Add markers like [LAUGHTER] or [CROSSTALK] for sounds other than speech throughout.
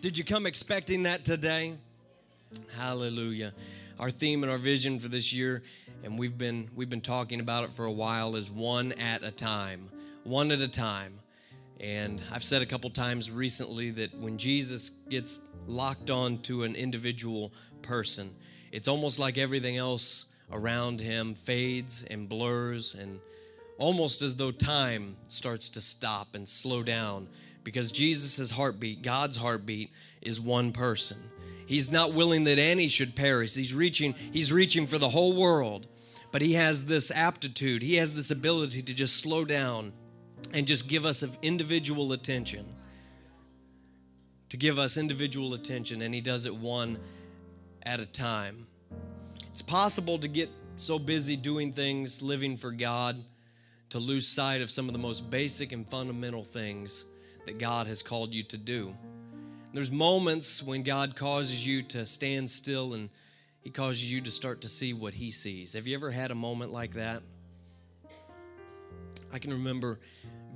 Did you come expecting that today? Hallelujah. Our theme and our vision for this year, and we've been we've been talking about it for a while, is one at a time. One at a time. And I've said a couple times recently that when Jesus gets locked on to an individual person, it's almost like everything else around him fades and blurs and almost as though time starts to stop and slow down because Jesus' heartbeat, God's heartbeat, is one person. He's not willing that any should perish. He's reaching, he's reaching for the whole world. But he has this aptitude, he has this ability to just slow down and just give us individual attention. To give us individual attention, and he does it one at a time. It's possible to get so busy doing things, living for God, to lose sight of some of the most basic and fundamental things that God has called you to do. There's moments when God causes you to stand still and He causes you to start to see what He sees. Have you ever had a moment like that? I can remember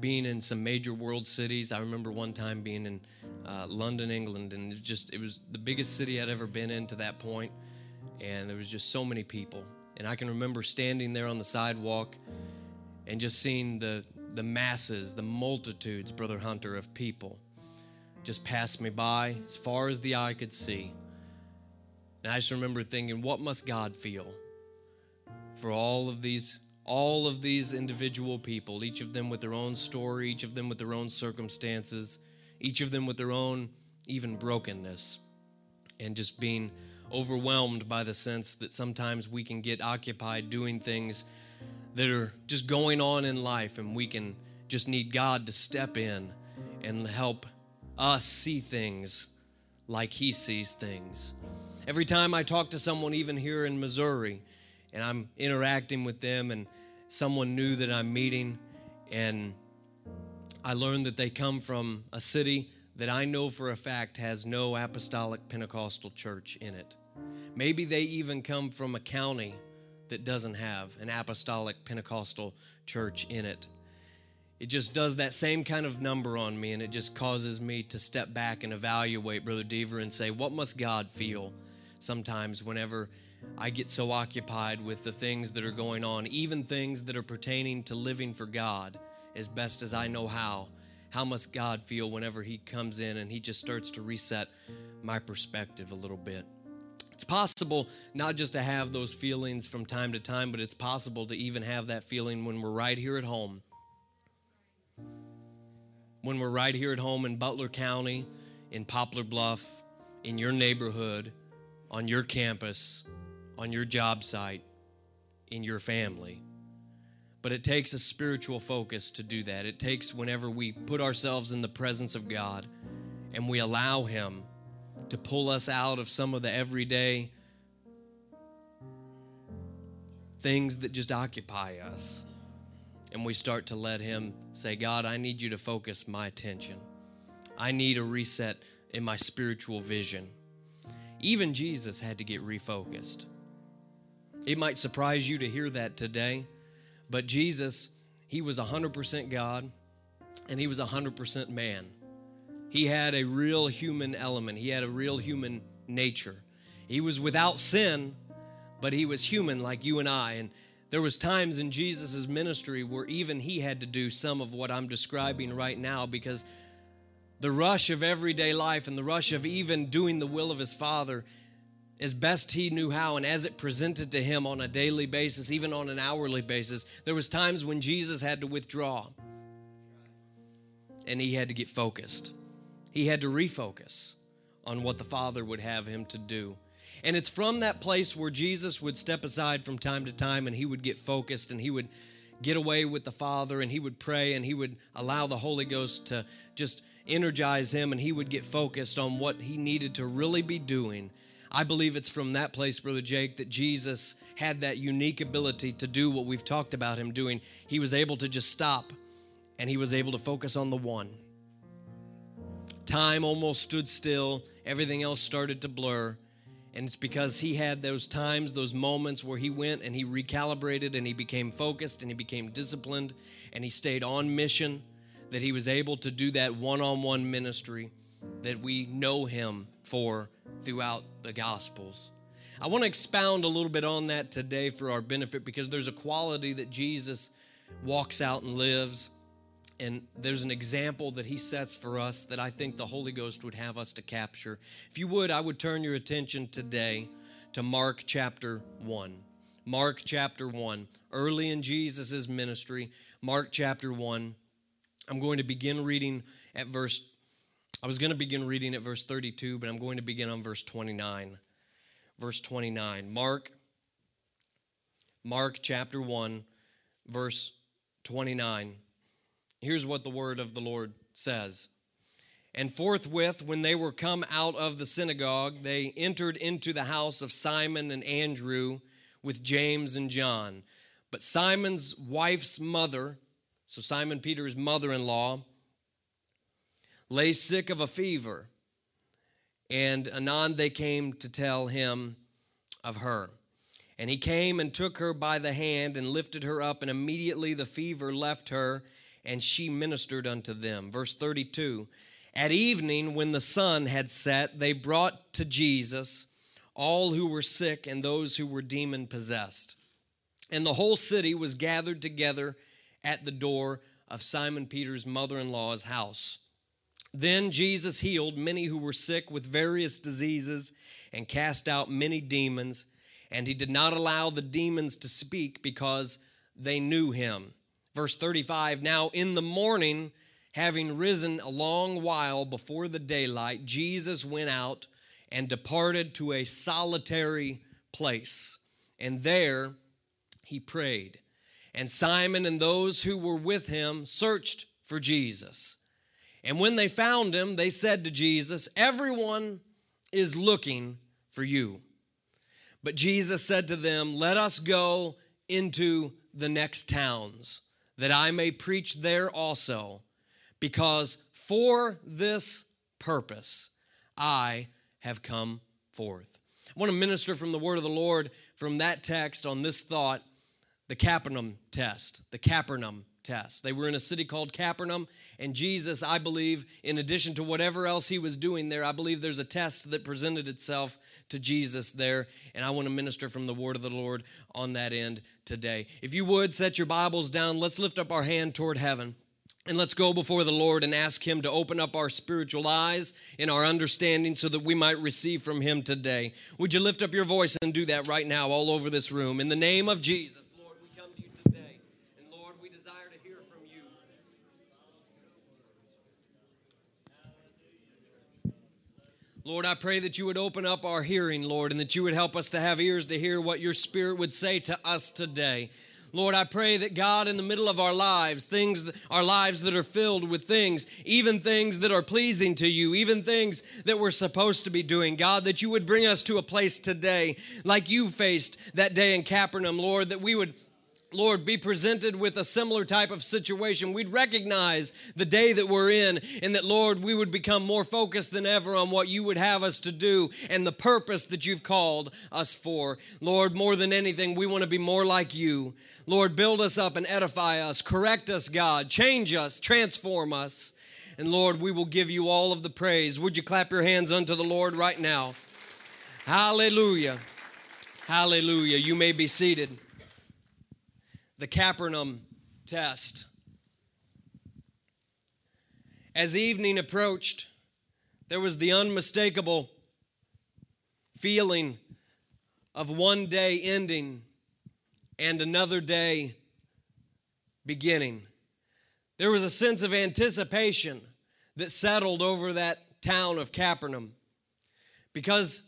being in some major world cities. I remember one time being in uh, London, England, and it just it was the biggest city I'd ever been in to that point, and there was just so many people. And I can remember standing there on the sidewalk and just seeing the the masses, the multitudes, Brother Hunter, of people just passed me by as far as the eye could see. And I just remember thinking, what must God feel for all of these all of these individual people, each of them with their own story, each of them with their own circumstances, each of them with their own even brokenness, and just being overwhelmed by the sense that sometimes we can get occupied doing things that are just going on in life, and we can just need God to step in and help us see things like He sees things. Every time I talk to someone, even here in Missouri, and I'm interacting with them, and someone new that I'm meeting, and I learn that they come from a city that I know for a fact has no apostolic Pentecostal church in it. Maybe they even come from a county that doesn't have an apostolic Pentecostal church in it. It just does that same kind of number on me, and it just causes me to step back and evaluate Brother Deaver and say, What must God feel sometimes whenever I get so occupied with the things that are going on, even things that are pertaining to living for God as best as I know how? How must God feel whenever He comes in and He just starts to reset my perspective a little bit? It's possible not just to have those feelings from time to time, but it's possible to even have that feeling when we're right here at home. When we're right here at home in Butler County, in Poplar Bluff, in your neighborhood, on your campus, on your job site, in your family. But it takes a spiritual focus to do that. It takes whenever we put ourselves in the presence of God and we allow Him to pull us out of some of the everyday things that just occupy us. And we start to let Him say, God, I need you to focus my attention. I need a reset in my spiritual vision. Even Jesus had to get refocused. It might surprise you to hear that today, but Jesus, He was 100% God and He was 100% man. He had a real human element, he had a real human nature. He was without sin, but he was human like you and I. And there was times in Jesus' ministry where even he had to do some of what I'm describing right now because the rush of everyday life and the rush of even doing the will of his father as best he knew how and as it presented to him on a daily basis even on an hourly basis there was times when jesus had to withdraw and he had to get focused he had to refocus on what the Father would have him to do. And it's from that place where Jesus would step aside from time to time and he would get focused and he would get away with the Father and he would pray and he would allow the Holy Ghost to just energize him and he would get focused on what he needed to really be doing. I believe it's from that place, Brother Jake, that Jesus had that unique ability to do what we've talked about him doing. He was able to just stop and he was able to focus on the one. Time almost stood still, everything else started to blur. And it's because he had those times, those moments where he went and he recalibrated and he became focused and he became disciplined and he stayed on mission that he was able to do that one on one ministry that we know him for throughout the Gospels. I want to expound a little bit on that today for our benefit because there's a quality that Jesus walks out and lives. And there's an example that he sets for us that I think the Holy Ghost would have us to capture. If you would, I would turn your attention today to Mark chapter 1. Mark chapter 1. Early in Jesus' ministry, Mark chapter 1. I'm going to begin reading at verse, I was going to begin reading at verse 32, but I'm going to begin on verse 29. Verse 29. Mark, Mark chapter 1, verse 29. Here's what the word of the Lord says. And forthwith, when they were come out of the synagogue, they entered into the house of Simon and Andrew with James and John. But Simon's wife's mother, so Simon Peter's mother in law, lay sick of a fever. And anon they came to tell him of her. And he came and took her by the hand and lifted her up, and immediately the fever left her, and she ministered unto them. Verse 32 At evening, when the sun had set, they brought to Jesus all who were sick and those who were demon possessed. And the whole city was gathered together at the door of Simon Peter's mother in law's house. Then Jesus healed many who were sick with various diseases and cast out many demons, and he did not allow the demons to speak because they knew him. Verse 35 Now in the morning, having risen a long while before the daylight, Jesus went out and departed to a solitary place, and there he prayed. And Simon and those who were with him searched for Jesus. And when they found him, they said to Jesus, Everyone is looking for you. But Jesus said to them, Let us go into the next towns, that I may preach there also, because for this purpose I have come forth. I want to minister from the word of the Lord from that text on this thought the Capernaum test. The Capernaum test. They were in a city called Capernaum, and Jesus, I believe, in addition to whatever else he was doing there, I believe there's a test that presented itself to Jesus there, and I want to minister from the word of the Lord on that end today. If you would, set your Bibles down. Let's lift up our hand toward heaven. And let's go before the Lord and ask Him to open up our spiritual eyes and our understanding so that we might receive from Him today. Would you lift up your voice and do that right now, all over this room? In the name of Jesus. Lord, I pray that you would open up our hearing, Lord, and that you would help us to have ears to hear what your Spirit would say to us today. Lord, I pray that God, in the middle of our lives, things, our lives that are filled with things, even things that are pleasing to you, even things that we're supposed to be doing, God, that you would bring us to a place today like you faced that day in Capernaum, Lord, that we would Lord, be presented with a similar type of situation, we'd recognize the day that we're in, and that, Lord, we would become more focused than ever on what you would have us to do and the purpose that you've called us for. Lord, more than anything, we want to be more like you. Lord, build us up and edify us, correct us, God, change us, transform us. And Lord, we will give you all of the praise. Would you clap your hands unto the Lord right now? Hallelujah. Hallelujah. You may be seated the Capernaum test. As evening approached, there was the unmistakable feeling of one day ending and another day beginning. There was a sense of anticipation that settled over that town of Capernaum because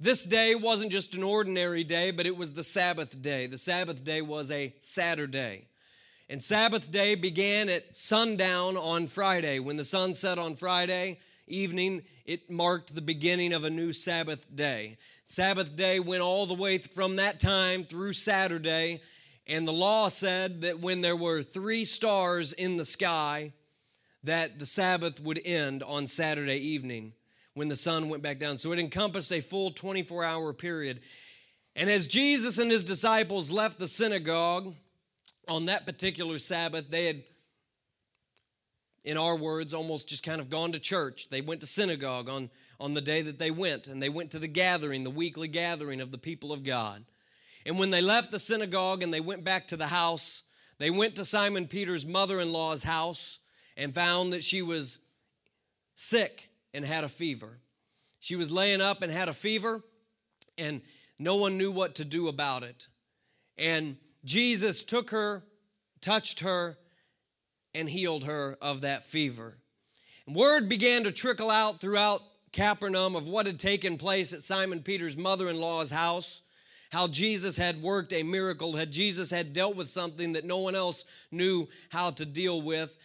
this day wasn't just an ordinary day, but it was the Sabbath day. The Sabbath day was a Saturday. And Sabbath day began at sundown on Friday. When the sun set on Friday evening, it marked the beginning of a new Sabbath day. Sabbath day went all the way from that time through Saturday. And the law said that when there were three stars in the sky, that the Sabbath would end on Saturday evening when the sun went back down. So it encompassed a full 24 hour period. And as Jesus and his disciples left the synagogue on that particular Sabbath, they had in our words, almost just kind of gone to church. They went to synagogue on, on the day that they went, and they went to the gathering, the weekly gathering of the people of God. And when they left the synagogue and they went back to the house, they went to Simon Peter's mother in law's house and found that she was sick and had a fever. She was laying up and had a fever, and no one knew what to do about it. And Jesus took her, touched her, and healed her of that fever. And word began to trickle out throughout Capernaum of what had taken place at Simon Peter's mother in law's house, how Jesus had worked a miracle, had Jesus had dealt with something that no one else knew how to deal with.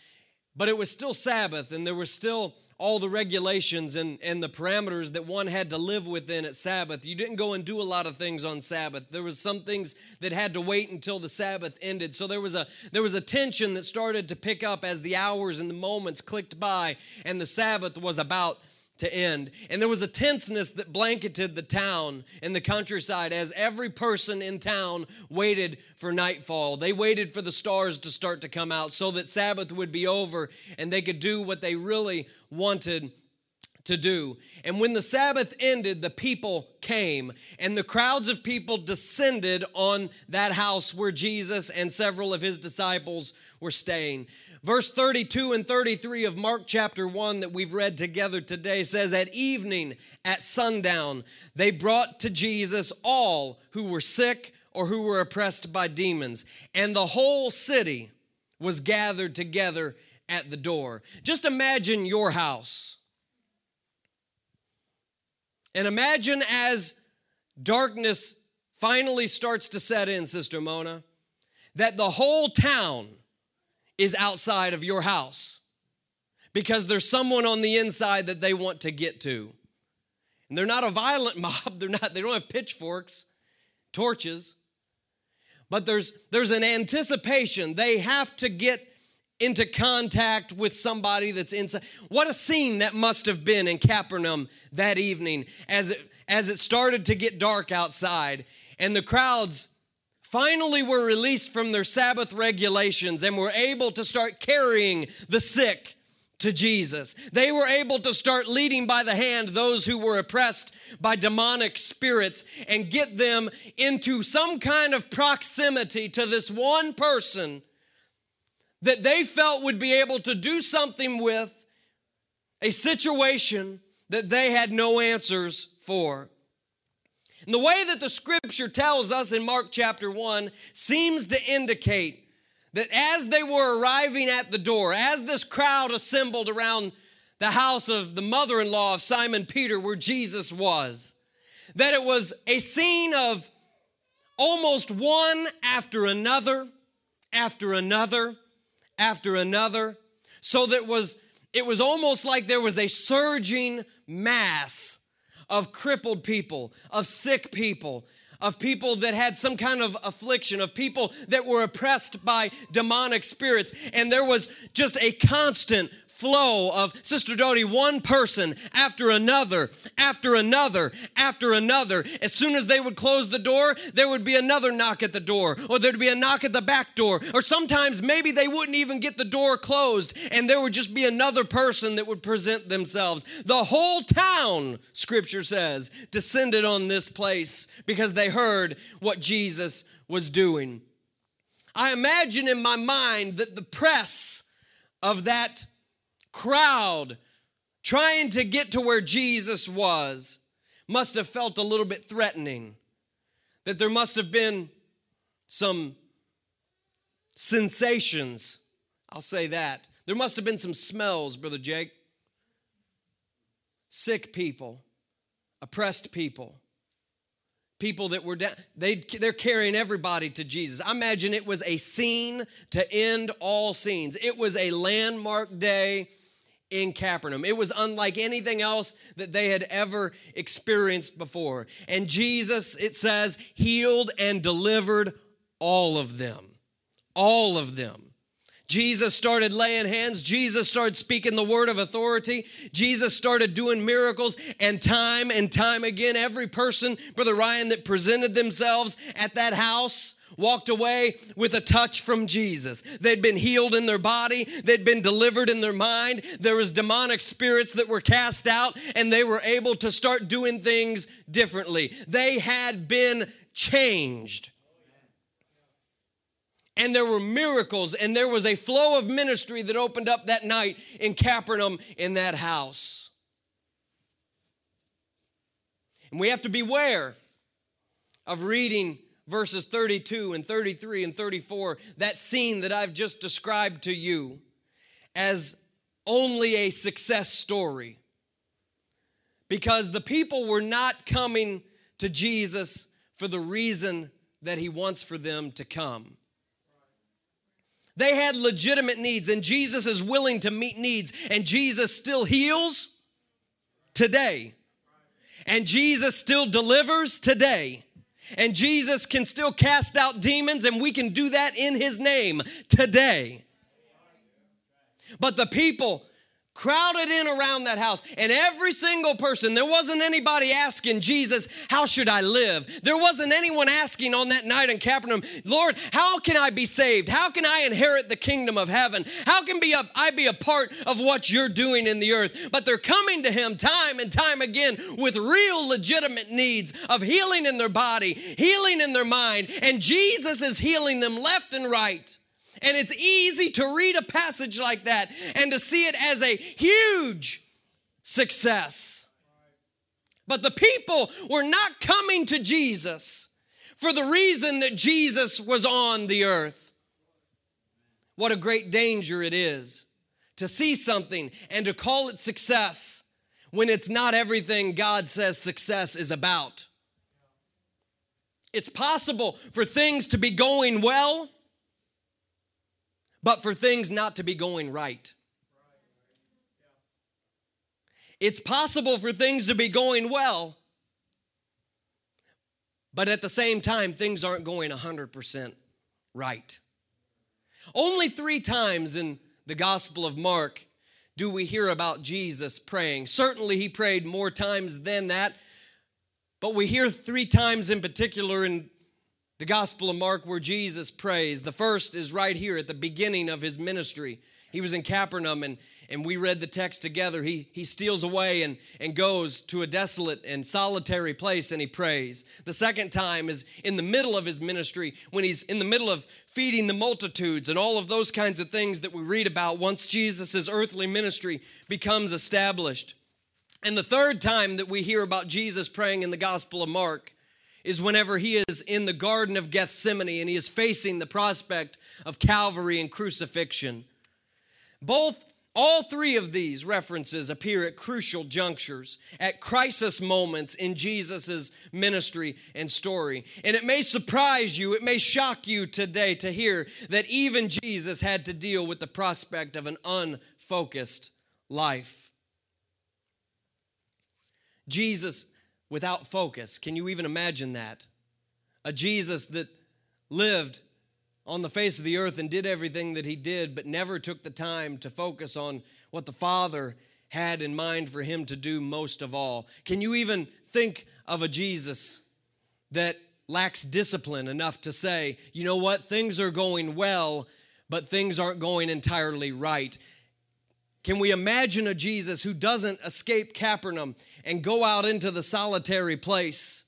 But it was still Sabbath, and there was still all the regulations and, and the parameters that one had to live within at Sabbath. You didn't go and do a lot of things on Sabbath. There was some things that had to wait until the Sabbath ended. So there was a there was a tension that started to pick up as the hours and the moments clicked by and the Sabbath was about to end. And there was a tenseness that blanketed the town and the countryside as every person in town waited for nightfall. They waited for the stars to start to come out so that Sabbath would be over and they could do what they really wanted to do. And when the Sabbath ended, the people came, and the crowds of people descended on that house where Jesus and several of his disciples were staying. Verse 32 and 33 of Mark chapter 1 that we've read together today says, At evening, at sundown, they brought to Jesus all who were sick or who were oppressed by demons, and the whole city was gathered together at the door. Just imagine your house. And imagine as darkness finally starts to set in, Sister Mona, that the whole town is outside of your house because there's someone on the inside that they want to get to. And they're not a violent [LAUGHS] mob, they're not they don't have pitchforks, torches. But there's there's an anticipation. They have to get into contact with somebody that's inside. What a scene that must have been in Capernaum that evening as it as it started to get dark outside and the crowds finally were released from their Sabbath regulations and were able to start carrying the sick to Jesus. They were able to start leading by the hand those who were oppressed by demonic spirits and get them into some kind of proximity to this one person that they felt would be able to do something with a situation that they had no answers for. And the way that the scripture tells us in Mark chapter 1 seems to indicate that as they were arriving at the door, as this crowd assembled around the house of the mother in law of Simon Peter, where Jesus was, that it was a scene of almost one after another, after another, after another. So that was it was almost like there was a surging mass of crippled people, of sick people, of people that had some kind of affliction, of people that were oppressed by demonic spirits. And there was just a constant flow of Sister Doty, one person after another, after another, after another. As soon as they would close the door, there would be another knock at the door, or there'd be a knock at the back door, or sometimes maybe they wouldn't even get the door closed, and there would just be another person that would present themselves. The whole town, scripture says, descended on this place because they heard what Jesus was doing. I imagine in my mind that the press of that crowd trying to get to where Jesus was must have felt a little bit threatening. That there must have been some sensations. I'll say that. There must have been some smells, Brother Jake. Sick people, oppressed people, people that were down, they, they're carrying everybody to Jesus. I imagine it was a scene to end all scenes. It was a landmark day in Capernaum. It was unlike anything else that they had ever experienced before. And Jesus, it says, healed and delivered all of them. All of them. Jesus started laying hands. Jesus started speaking the word of authority. Jesus started doing miracles. And time and time again, every person, Brother Ryan, that presented themselves at that house walked away with a touch from Jesus. They'd been healed in their body, they'd been delivered in their mind. There was demonic spirits that were cast out and they were able to start doing things differently. They had been changed. And there were miracles, and there was a flow of ministry that opened up that night in Capernaum in that house. And we have to beware of reading verses 32 and 33 and 34, that scene that I've just described to you, as only a success story. Because the people were not coming to Jesus for the reason that he wants for them to come. They had legitimate needs, and Jesus is willing to meet needs, and Jesus still heals today, and Jesus still delivers today. And Jesus can still cast out demons, and we can do that in His name today. But the people crowded in around that house. And every single person, there wasn't anybody asking Jesus, How should I live? There wasn't anyone asking on that night in Capernaum, Lord, how can I be saved? How can I inherit the kingdom of heaven? How can be a, I be a part of what you're doing in the earth? But they're coming to Him time and time again with real legitimate needs of healing in their body, healing in their mind, and Jesus is healing them left and right. And it's easy to read a passage like that and to see it as a huge success. But the people were not coming to Jesus for the reason that Jesus was on the earth. What a great danger it is to see something and to call it success when it's not everything God says success is about. It's possible for things to be going well but for things not to be going right. It's possible for things to be going well, but at the same time, things aren't going 100% right. Only three times in the Gospel of Mark do we hear about Jesus praying. Certainly, he prayed more times than that, but we hear three times in particular in the Gospel of Mark where Jesus prays. The first is right here at the beginning of his ministry. He was in Capernaum and, and we read the text together. He, he steals away and, and goes to a desolate and solitary place and he prays. The second time is in the middle of his ministry when he's in the middle of feeding the multitudes and all of those kinds of things that we read about once Jesus' earthly ministry becomes established. And the third time that we hear about Jesus praying in the Gospel of Mark is whenever he is in the Garden of Gethsemane and he is facing the prospect of Calvary and crucifixion. Both, all three of these references appear at crucial junctures, at crisis moments in Jesus' ministry and story. And it may surprise you, it may shock you today to hear that even Jesus had to deal with the prospect of an unfocused life. Jesus without focus. Can you even imagine that? A Jesus that lived on the face of the earth and did everything that he did, but never took the time to focus on what the Father had in mind for him to do most of all. Can you even think of a Jesus that lacks discipline enough to say, you know what, things are going well, but things aren't going entirely right? Can we imagine a Jesus who doesn't escape Capernaum and go out into the solitary place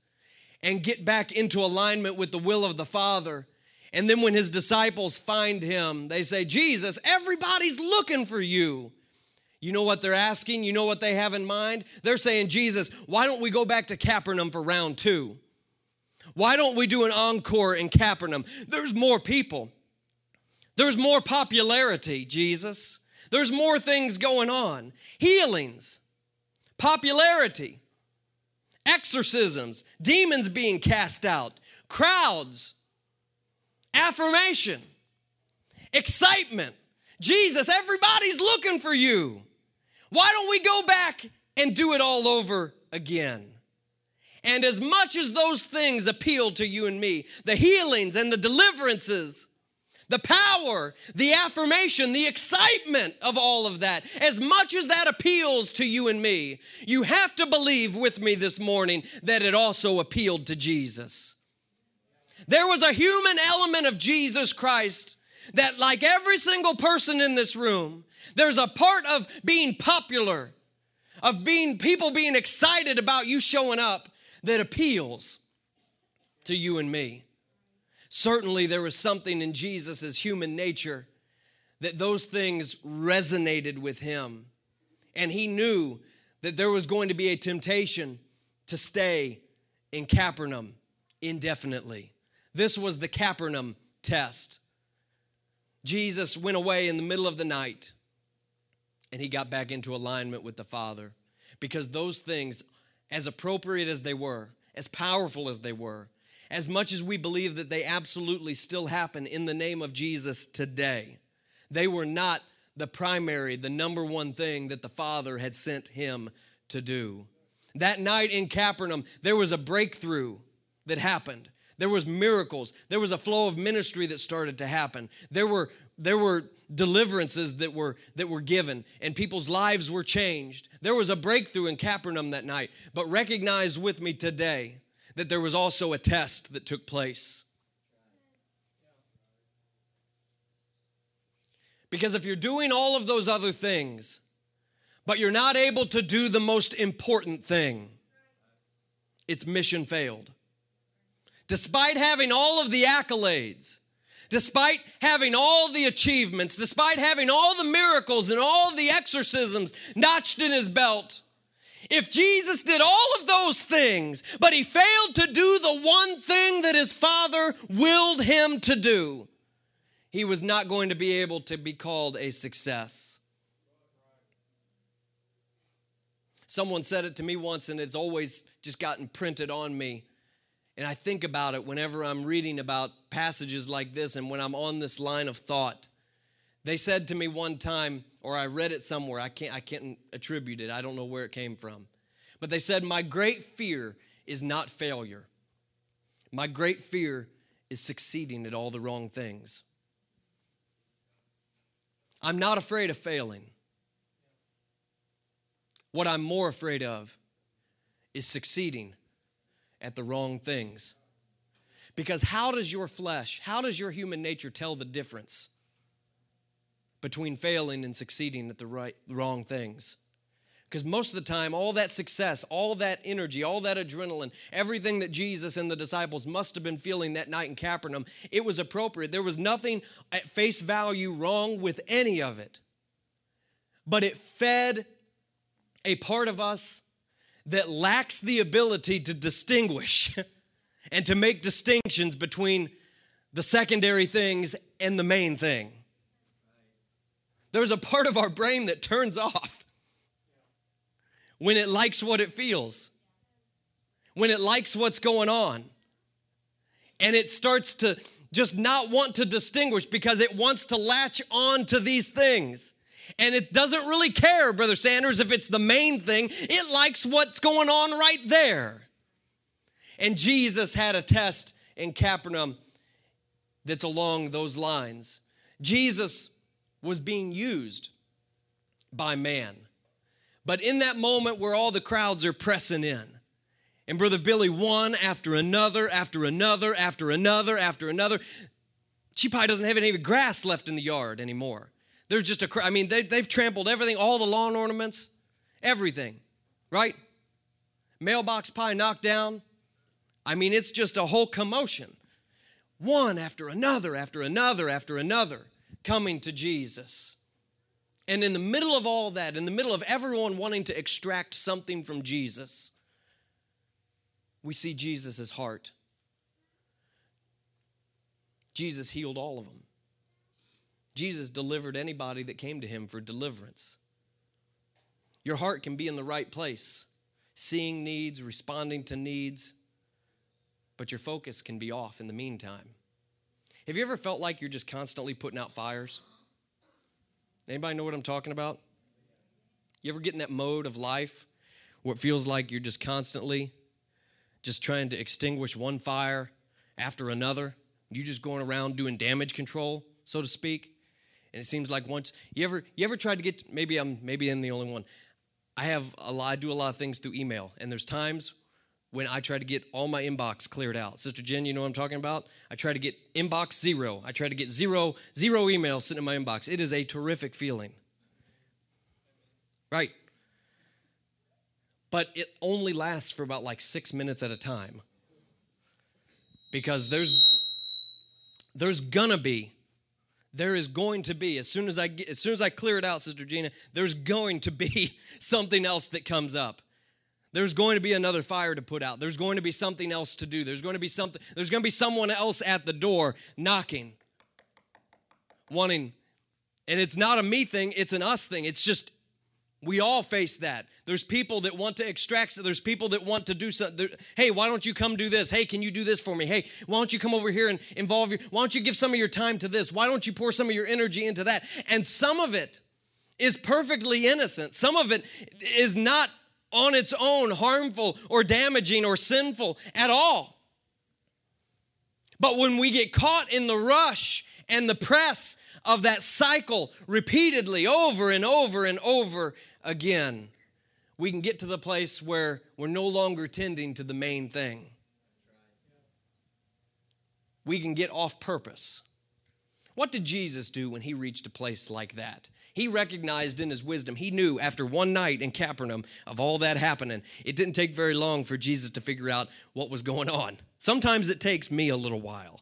and get back into alignment with the will of the Father? And then when his disciples find him, they say, Jesus, everybody's looking for you. You know what they're asking? You know what they have in mind? They're saying, Jesus, why don't we go back to Capernaum for round two? Why don't we do an encore in Capernaum? There's more people, there's more popularity, Jesus. There's more things going on healings, popularity, exorcisms, demons being cast out, crowds, affirmation, excitement. Jesus, everybody's looking for you. Why don't we go back and do it all over again? And as much as those things appeal to you and me, the healings and the deliverances, the power, the affirmation, the excitement of all of that, as much as that appeals to you and me, you have to believe with me this morning that it also appealed to Jesus. There was a human element of Jesus Christ that, like every single person in this room, there's a part of being popular, of being people being excited about you showing up that appeals to you and me. Certainly, there was something in Jesus' human nature that those things resonated with him. And he knew that there was going to be a temptation to stay in Capernaum indefinitely. This was the Capernaum test. Jesus went away in the middle of the night and he got back into alignment with the Father because those things, as appropriate as they were, as powerful as they were, as much as we believe that they absolutely still happen in the name of Jesus today, they were not the primary, the number one thing that the Father had sent him to do. That night in Capernaum, there was a breakthrough that happened. There was miracles. There was a flow of ministry that started to happen. There were there were deliverances that were that were given and people's lives were changed. There was a breakthrough in Capernaum that night. But recognize with me today that there was also a test that took place. Because if you're doing all of those other things, but you're not able to do the most important thing, it's mission failed. Despite having all of the accolades, despite having all the achievements, despite having all the miracles and all the exorcisms notched in his belt, if Jesus did all of those things, but he failed to do the one thing that his Father willed him to do, he was not going to be able to be called a success. Someone said it to me once, and it's always just gotten printed on me. And I think about it whenever I'm reading about passages like this and when I'm on this line of thought. They said to me one time, or I read it somewhere, I can't, I can't attribute it, I don't know where it came from. But they said, My great fear is not failure. My great fear is succeeding at all the wrong things. I'm not afraid of failing. What I'm more afraid of is succeeding at the wrong things. Because how does your flesh, how does your human nature tell the difference between failing and succeeding at the right wrong things? Because most of the time, all that success, all that energy, all that adrenaline, everything that Jesus and the disciples must have been feeling that night in Capernaum, it was appropriate. There was nothing at face value wrong with any of it. But it fed a part of us that lacks the ability to distinguish [LAUGHS] and to make distinctions between the secondary things and the main thing. There's a part of our brain that turns off when it likes what it feels, when it likes what's going on. And it starts to just not want to distinguish because it wants to latch on to these things. And it doesn't really care, Brother Sanders, if it's the main thing. It likes what's going on right there. And Jesus had a test in Capernaum that's along those lines. Jesus was being used by man. But in that moment where all the crowds are pressing in, and Brother Billy, one after another, after another, after another, after another, she probably doesn't have any grass left in the yard anymore. There's just a, I mean, they, they've trampled everything, all the lawn ornaments, everything, right? Mailbox pie knocked down. I mean, it's just a whole commotion. One after another, after another, after another coming to Jesus. And in the middle of all that, in the middle of everyone wanting to extract something from Jesus, we see Jesus' heart. Jesus healed all of them. Jesus delivered anybody that came to him for deliverance. Your heart can be in the right place, seeing needs, responding to needs, but your focus can be off in the meantime. Have you ever felt like you're just constantly putting out fires? Anybody know what I'm talking about? You ever get in that mode of life where it feels like you're just constantly just trying to extinguish one fire after another? You're just going around doing damage control, so to speak. And it seems like once you ever you ever tried to get maybe I'm maybe I'm the only one. I have a lot I do a lot of things through email, and there's times when I try to get all my inbox cleared out. Sister Jen, you know what I'm talking about? I try to get inbox zero. I try to get zero, zero emails sitting in my inbox. It is a terrific feeling. Right. But it only lasts for about like six minutes at a time. Because there's there's gonna be there is going to be as soon as i get, as soon as i clear it out sister gina there's going to be [LAUGHS] something else that comes up there's going to be another fire to put out there's going to be something else to do there's going to be something there's going to be someone else at the door knocking wanting and it's not a me thing it's an us thing it's just we all face that. There's people that want to extract, there's people that want to do something. Hey, why don't you come do this? Hey, can you do this for me? Hey, why don't you come over here and involve your, why don't you give some of your time to this? Why don't you pour some of your energy into that? And some of it is perfectly innocent. Some of it is not on its own harmful or damaging or sinful at all. But when we get caught in the rush and the press of that cycle repeatedly over and over and over again, we can get to the place where we're no longer tending to the main thing. We can get off purpose. What did Jesus do when he reached a place like that? He recognized in his wisdom, he knew after one night in Capernaum of all that happening, it didn't take very long for Jesus to figure out what was going on. Sometimes it takes me a little while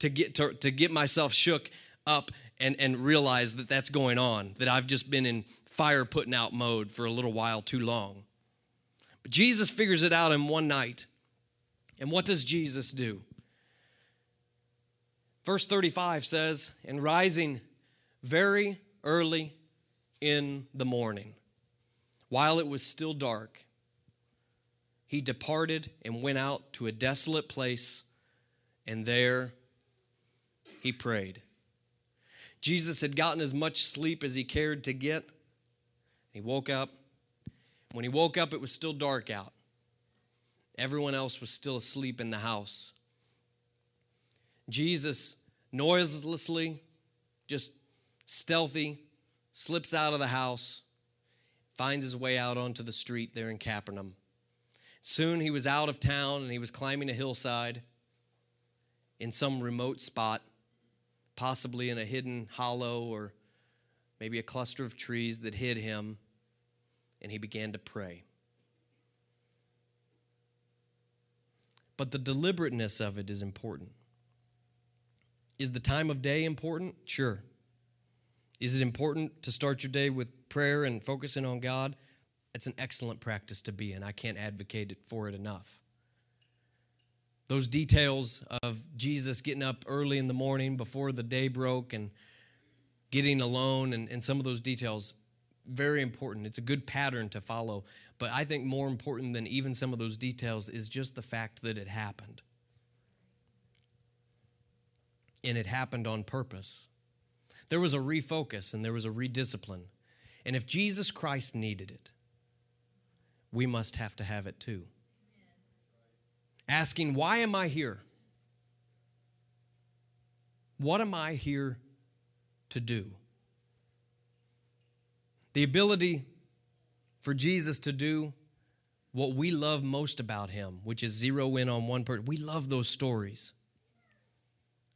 to get, to, to get myself shook up and, and realize that that's going on, that I've just been in fire putting out mode for a little while too long. But Jesus figures it out in one night. And what does Jesus do? Verse 35 says, And rising very early in the morning, while it was still dark, he departed and went out to a desolate place, and there he prayed. Jesus had gotten as much sleep as he cared to get. He woke up. When he woke up, it was still dark out. Everyone else was still asleep in the house. Jesus noiselessly, just stealthy, slips out of the house, finds his way out onto the street there in Capernaum. Soon he was out of town and he was climbing a hillside in some remote spot, possibly in a hidden hollow or maybe a cluster of trees that hid him and he began to pray. But the deliberateness of it is important. Is the time of day important? Sure. Is it important to start your day with prayer and focusing on God? It's an excellent practice to be in. I can't advocate it for it enough. Those details of Jesus getting up early in the morning before the day broke and getting alone and, and some of those details, very important. It's a good pattern to follow. But I think more important than even some of those details is just the fact that it happened. And it happened on purpose. There was a refocus and there was a rediscipline. And if Jesus Christ needed it, we must have to have it too. Asking, why am I here? What am I here to do? The ability for Jesus to do what we love most about him, which is zero in on one person. We love those stories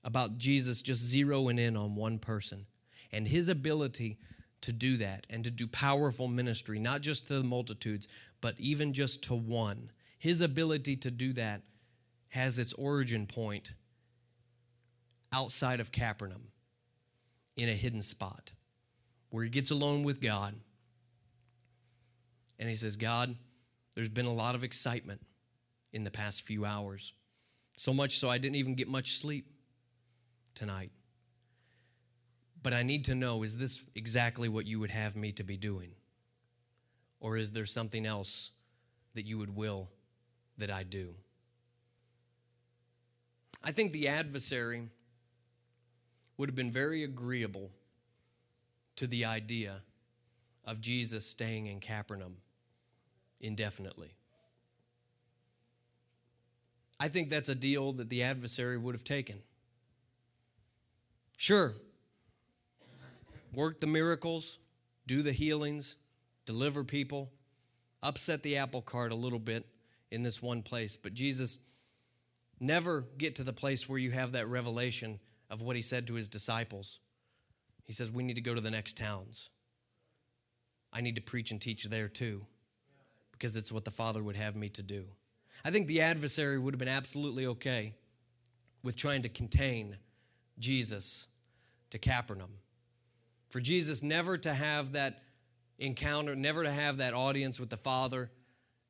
about Jesus just zeroing in on one person and his ability to do that and to do powerful ministry, not just to the multitudes, but even just to one. His ability to do that has its origin point outside of Capernaum in a hidden spot where he gets alone with God. And he says, God, there's been a lot of excitement in the past few hours. So much so I didn't even get much sleep tonight. But I need to know is this exactly what you would have me to be doing? Or is there something else that you would will that I do? I think the adversary would have been very agreeable to the idea of Jesus staying in Capernaum indefinitely. I think that's a deal that the adversary would have taken. Sure, work the miracles, do the healings, deliver people, upset the apple cart a little bit in this one place. But Jesus never get to the place where you have that revelation of what he said to his disciples. He says, We need to go to the next towns. I need to preach and teach there too, because it's what the Father would have me to do. I think the adversary would have been absolutely okay with trying to contain Jesus to Capernaum. For Jesus never to have that encounter, never to have that audience with the Father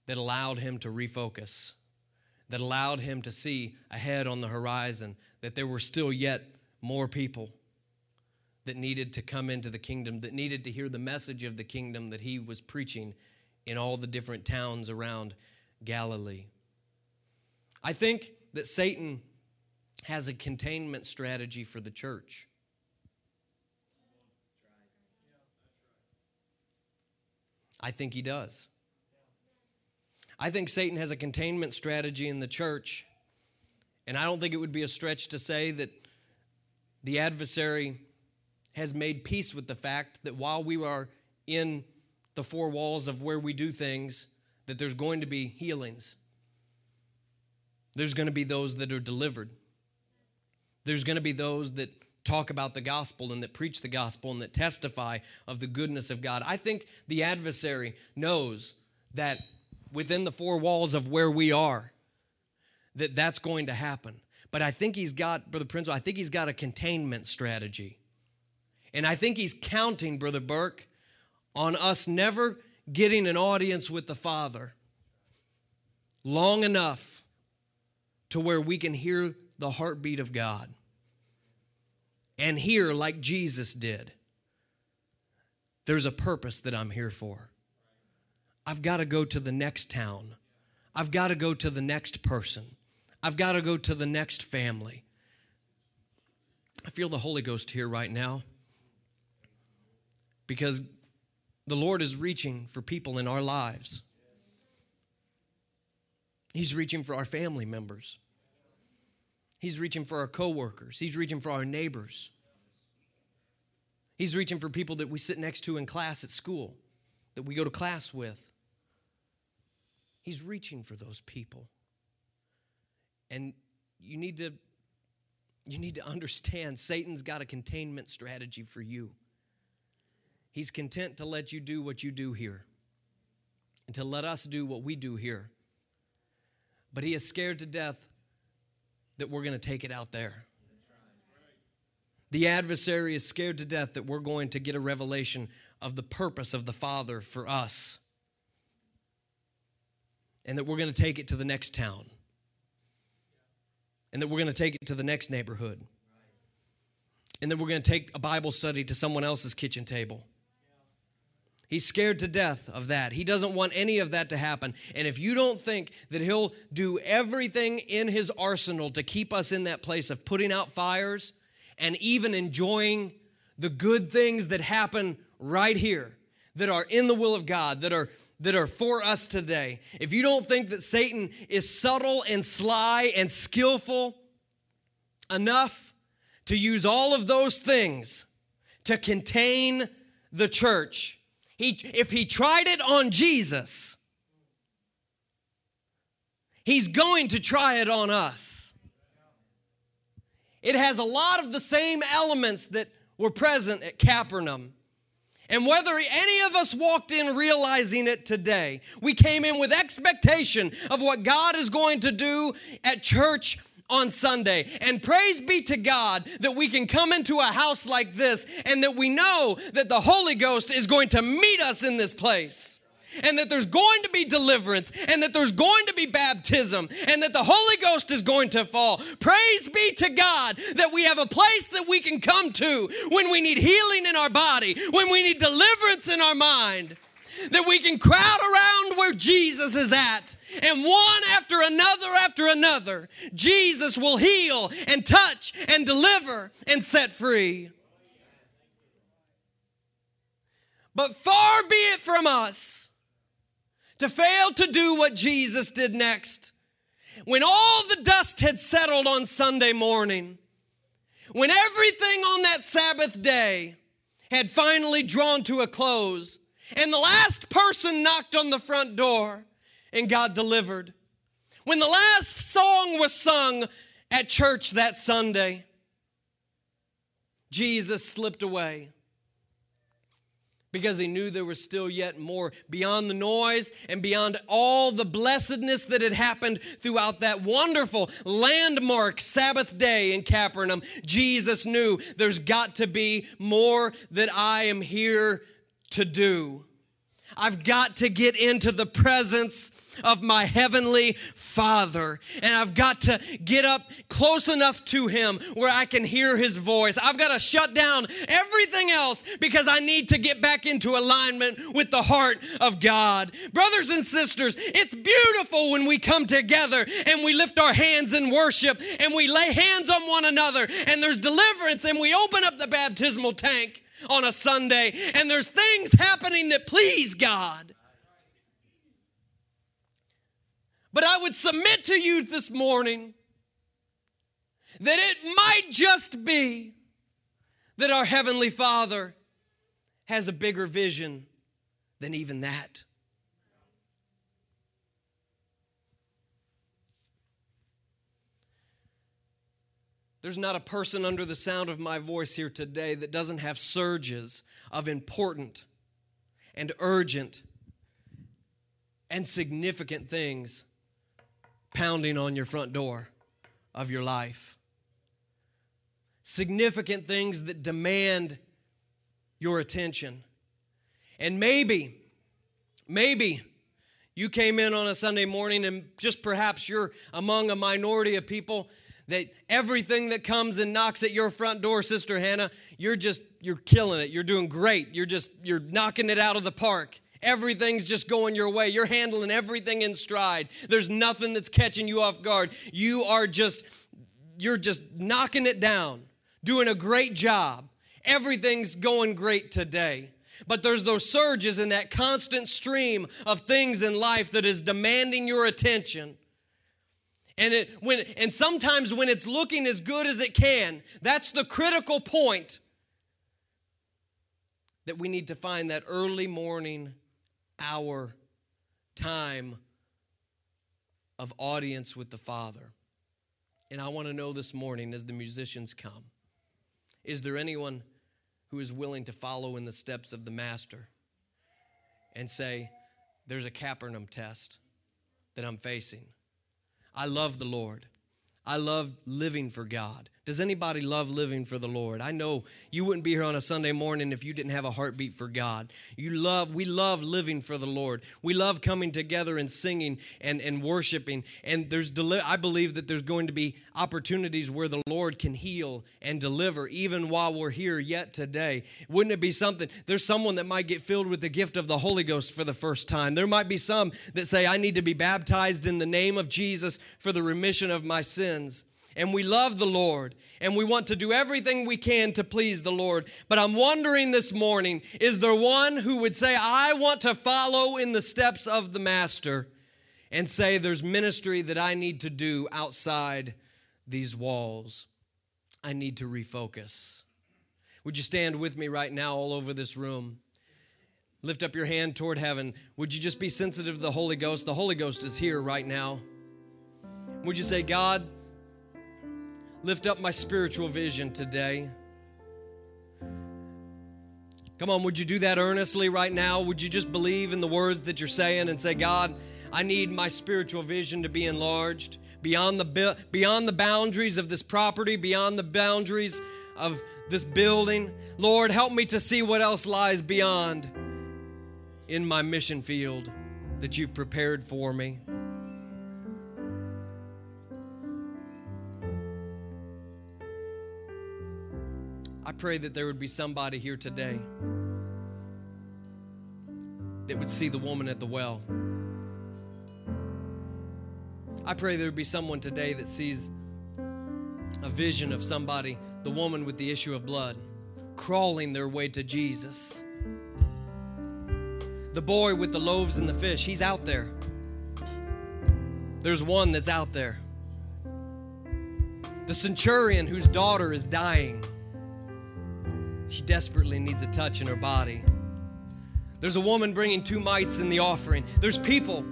that allowed him to refocus, that allowed him to see ahead on the horizon that there were still yet more people that needed to come into the kingdom, that needed to hear the message of the kingdom that he was preaching in all the different towns around Galilee. I think that Satan has a containment strategy for the church. I think he does. I think Satan has a containment strategy in the church, and I don't think it would be a stretch to say that the adversary has made peace with the fact that while we are in the four walls of where we do things, that there's going to be healings. There's going to be those that are delivered. There's going to be those that talk about the gospel and that preach the gospel and that testify of the goodness of God. I think the adversary knows that within the four walls of where we are, that that's going to happen. But I think he's got, Brother Prince, I think he's got a containment strategy. And I think he's counting, Brother Burke, on us never getting an audience with the Father long enough to where we can hear the heartbeat of God and hear like Jesus did. There's a purpose that I'm here for. I've got to go to the next town. I've got to go to the next person. I've got to go to the next family. I feel the Holy Ghost here right now because the Lord is reaching for people in our lives. He's reaching for our family members. He's reaching for our coworkers. He's reaching for our neighbors. He's reaching for people that we sit next to in class at school, that we go to class with. He's reaching for those people. And you need to you need to understand Satan's got a containment strategy for you. He's content to let you do what you do here and to let us do what we do here. But he is scared to death that we're going to take it out there. The adversary is scared to death that we're going to get a revelation of the purpose of the Father for us. And that we're going to take it to the next town. And that we're going to take it to the next neighborhood. And then we're going to take a Bible study to someone else's kitchen table He's scared to death of that. He doesn't want any of that to happen. And if you don't think that he'll do everything in his arsenal to keep us in that place of putting out fires and even enjoying the good things that happen right here, that are in the will of God, that are that are for us today. If you don't think that Satan is subtle and sly and skillful enough to use all of those things to contain the church, he, if he tried it on Jesus, he's going to try it on us. It has a lot of the same elements that were present at Capernaum. And whether any of us walked in realizing it today, we came in with expectation of what God is going to do at church on Sunday. And praise be to God that we can come into a house like this and that we know that the Holy Ghost is going to meet us in this place. And that there's going to be deliverance, and that there's going to be baptism, and that the Holy Ghost is going to fall. Praise be to God that we have a place that we can come to when we need healing in our body, when we need deliverance in our mind, that we can crowd around where Jesus is at and one after another after another, Jesus will heal and touch and deliver and set free. But far be it from us to fail to do what Jesus did next. When all the dust had settled on Sunday morning, when everything on that Sabbath day had finally drawn to a close, and the last person knocked on the front door, and God delivered. When the last song was sung at church that Sunday, Jesus slipped away because he knew there was still yet more beyond the noise and beyond all the blessedness that had happened throughout that wonderful landmark Sabbath day in Capernaum. Jesus knew there's got to be more that I am here to do. I've got to get into the presence of my heavenly Father. And I've got to get up close enough to Him where I can hear His voice. I've got to shut down everything else because I need to get back into alignment with the heart of God. Brothers and sisters, it's beautiful when we come together and we lift our hands in worship and we lay hands on one another and there's deliverance and we open up the baptismal tank on a Sunday and there's things happening that please God. But I would submit to you this morning that it might just be that our Heavenly Father has a bigger vision than even that. There's not a person under the sound of my voice here today that doesn't have surges of important and urgent and significant things pounding on your front door of your life. Significant things that demand your attention. And maybe, maybe you came in on a Sunday morning and just perhaps you're among a minority of people that everything that comes and knocks at your front door, Sister Hannah, you're just, you're killing it. You're doing great. You're just, you're knocking it out of the park. Everything's just going your way. You're handling everything in stride. There's nothing that's catching you off guard. You are just, you're just knocking it down, doing a great job. Everything's going great today. But there's those surges in that constant stream of things in life that is demanding your attention. And it when and sometimes when it's looking as good as it can, that's the critical point that we need to find that early morning hour time of audience with the Father. And I want to know this morning as the musicians come is there anyone who is willing to follow in the steps of the Master and say, There's a Capernaum test that I'm facing? I love the Lord. I love living for God. Does anybody love living for the Lord? I know you wouldn't be here on a Sunday morning if you didn't have a heartbeat for God. You love, we love living for the Lord. We love coming together and singing and, and worshiping. And there's deli- I believe that there's going to be opportunities where the Lord can heal and deliver even while we're here yet today. Wouldn't it be something? There's someone that might get filled with the gift of the Holy Ghost for the first time. There might be some that say, I need to be baptized in the name of Jesus for the remission of my sins and we love the Lord and we want to do everything we can to please the Lord. But I'm wondering this morning is there one who would say, I want to follow in the steps of the Master and say, there's ministry that I need to do outside these walls? I need to refocus. Would you stand with me right now, all over this room? Lift up your hand toward heaven. Would you just be sensitive to the Holy Ghost? The Holy Ghost is here right now. Would you say, God, lift up my spiritual vision today. Come on, would you do that earnestly right now? Would you just believe in the words that you're saying and say, God, I need my spiritual vision to be enlarged beyond the beyond the boundaries of this property, beyond the boundaries of this building. Lord, help me to see what else lies beyond in my mission field that you've prepared for me. Pray that there would be somebody here today that would see the woman at the well. I pray there would be someone today that sees a vision of somebody, the woman with the issue of blood, crawling their way to Jesus. The boy with the loaves and the fish, he's out there. There's one that's out there. The centurion whose daughter is dying. She desperately needs a touch in her body. There's a woman bringing two mites in the offering. There's people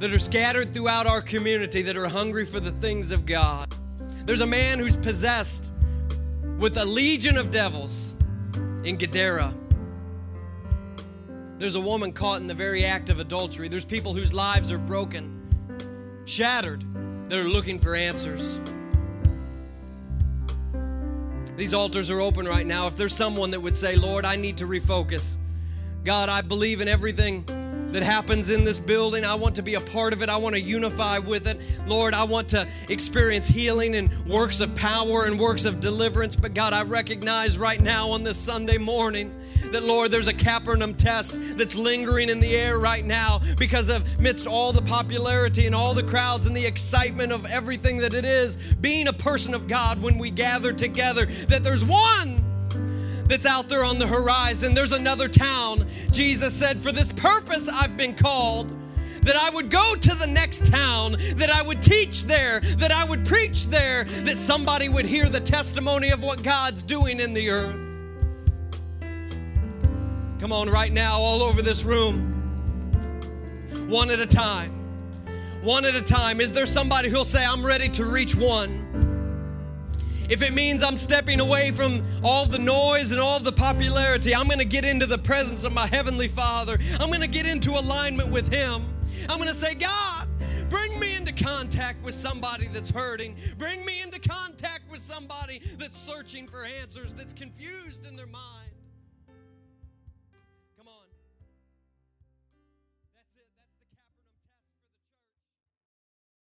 that are scattered throughout our community that are hungry for the things of God. There's a man who's possessed with a legion of devils in Gadara. There's a woman caught in the very act of adultery. There's people whose lives are broken, shattered, that are looking for answers. These altars are open right now. If there's someone that would say, Lord, I need to refocus. God, I believe in everything that happens in this building. I want to be a part of it. I want to unify with it. Lord, I want to experience healing and works of power and works of deliverance. But God, I recognize right now on this Sunday morning that, Lord, there's a Capernaum test that's lingering in the air right now because of amidst all the popularity and all the crowds and the excitement of everything that it is being a person of God when we gather together, that there's one that's out there on the horizon. There's another town. Jesus said, For this purpose I've been called that I would go to the next town, that I would teach there, that I would preach there, that somebody would hear the testimony of what God's doing in the earth. Come on, right now, all over this room, one at a time. One at a time. Is there somebody who'll say, I'm ready to reach one? If it means I'm stepping away from all the noise and all the popularity, I'm going to get into the presence of my Heavenly Father. I'm going to get into alignment with Him. I'm going to say, God, bring me into contact with somebody that's hurting. Bring me into contact with somebody that's searching for answers, that's confused in their mind.